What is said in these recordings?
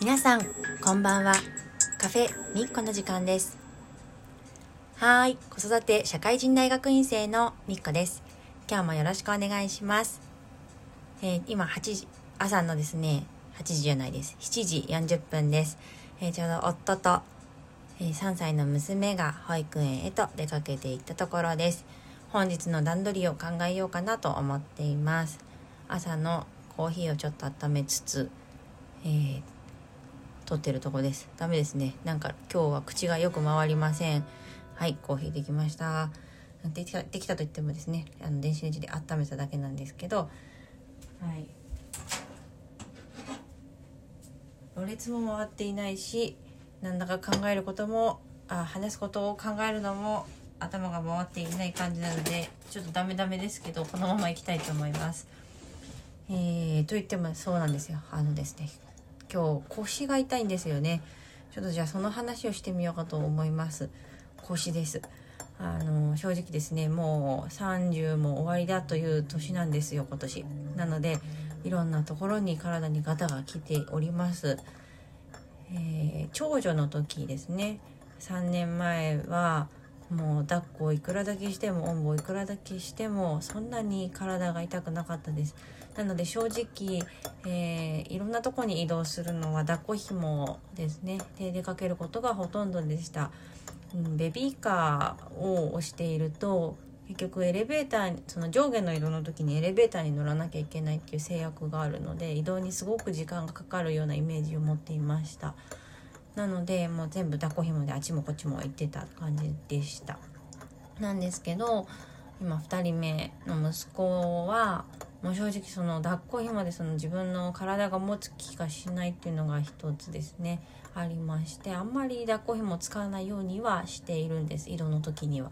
皆さんこんばんは。カフェみっこの時間です。はい子育て社会人大学院生のみっこです。今日もよろしくお願いします、えー今8時朝のですね8時じゃないです。7時40分です、えーちょうど夫と、えー3歳の娘が保育園へと出かけていったところです。本日の段取りを考えようかなと思っています。朝のコーヒーをちょっと温めつつ、えー、撮ってるとこです。ダメですね。なんか今日は口がよく回りません。はいコーヒーできました。できたできたと言ってもですねあの電子レンジで温めただけなんですけど。はい。ろれつも回っていないしなんだか考えることもあ話すことを考えるのも頭が回っていない感じなのでちょっとダメダメですけどこのままいきたいと思います。えー、と言ってもそうなんですよ。あのですね今日腰が痛いんですよね。ちょっとじゃあその話をしてみようかと思います。腰です。あの正直ですねもう30も終わりだという年なんですよ今年。なのでいろんなところに体にガタが来ております、えー長女の時ですね。3年前はもう抱っこをいくらだけしてもおんぶをいくらだけしてもそんなに体が痛くなかったです。なので正直、えーいろんなとこに移動するのは抱っこ紐ですね。で出かけることがほとんどでした、うん、ベビーカーを押していると結局エレベーターその上下の移動の時にエレベーターに乗らなきゃいけないっていう制約があるので移動にすごく時間がかかるようなイメージを持っていました。なのでもう全部抱っこ紐であっちもこっちも行ってた感じでした。なんですけど今2人目の息子はもう正直その抱っこ紐でその自分の体が持つ気がしないっていうのが一つですねありましてあんまり抱っこ紐を使わないようにはしているんです移動の時には。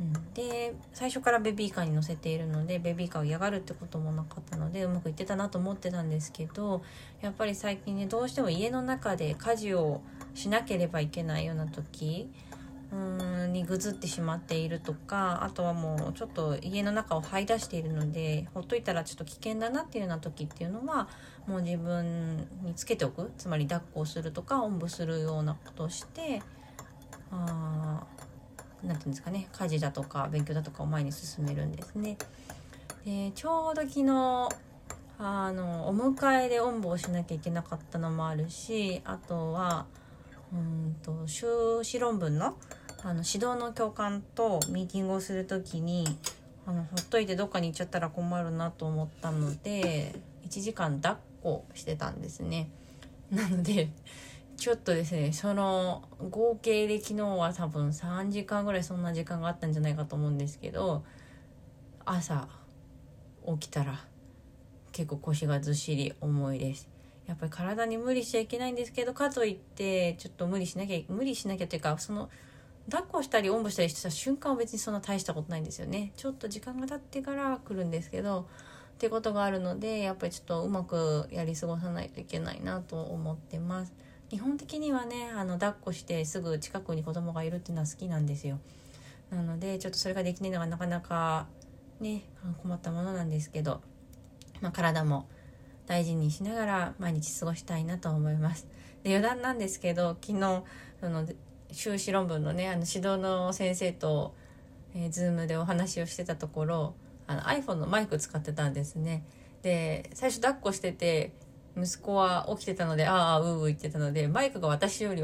うん、で最初からベビーカーに乗せているのでベビーカーを嫌がるってこともなかったのでうまくいってたなと思ってたんですけどやっぱり最近ねどうしても家の中で家事をしなければいけないような時うーんにぐずってしまっているとかあとはもうちょっと家の中を這い出しているのでほっといたらちょっと危険だなっていうような時っていうのはもう自分につけておくつまり抱っこをするとかおんぶするようなことをしてあなんていうんですかね家事だとか勉強だとかを前に進めるんですね。でちょうど昨日あのお迎えでおんぶをしなきゃいけなかったのもあるしあとはうんと修士論文のあの指導の教官とミーティングをする時にあのほっといてどっかに行っちゃったら困るなと思ったので1時間抱っこしてたんですね。なのでちょっとですねその合計で昨日は多分3時間ぐらいそんな時間があったんじゃないかと思うんですけど朝起きたら結構腰がずっしり重いですやっぱり体に無理しちゃいけないんですけどかといってちょっと無理しなきゃ無理しなきゃっていうかその抱っこしたりおんぶしたりした瞬間は別にそんな大したことないんですよね。ちょっと時間が経ってから来るんですけどってことがあるのでやっぱりちょっとうまくやり過ごさないといけないなと思ってます。基本的にはねあの抱っこしてすぐ近くに子供がいるっていうのは好きなんですよ。なのでちょっとそれができないのがなかなかね困ったものなんですけど、まあ、体も大事にしながら毎日過ごしたいなと思います。で余談なんですけど昨日その修士論文のねあの指導の先生と、えー、Zoom でお話をしてたところあの iPhone のマイク使ってたんですね。で最初抱っこしてて息子は起きてたのでああううう言ってたのでマイクが私より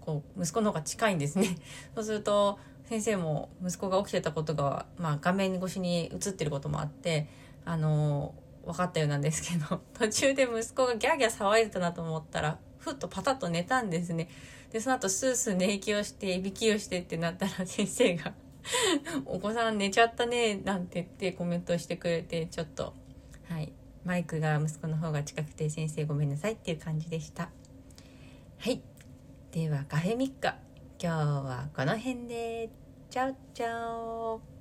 こう息子の方が近いんですね。そうすると先生も息子が起きてたことが、まあ、画面越しに映ってることもあってあの分かったようなんですけど 途中で息子がギャーギャー騒いでたなと思ったらふっとパタッと寝たんですね。でその後スースー寝息をしていびきをしてってなったら先生が お子さん寝ちゃったねなんて言ってコメントしてくれてちょっとはいマイクが息子の方が近くて先生ごめんなさいっていう感じでした。はい。ではカフェミッカ。今日はこの辺で。チャオチャオ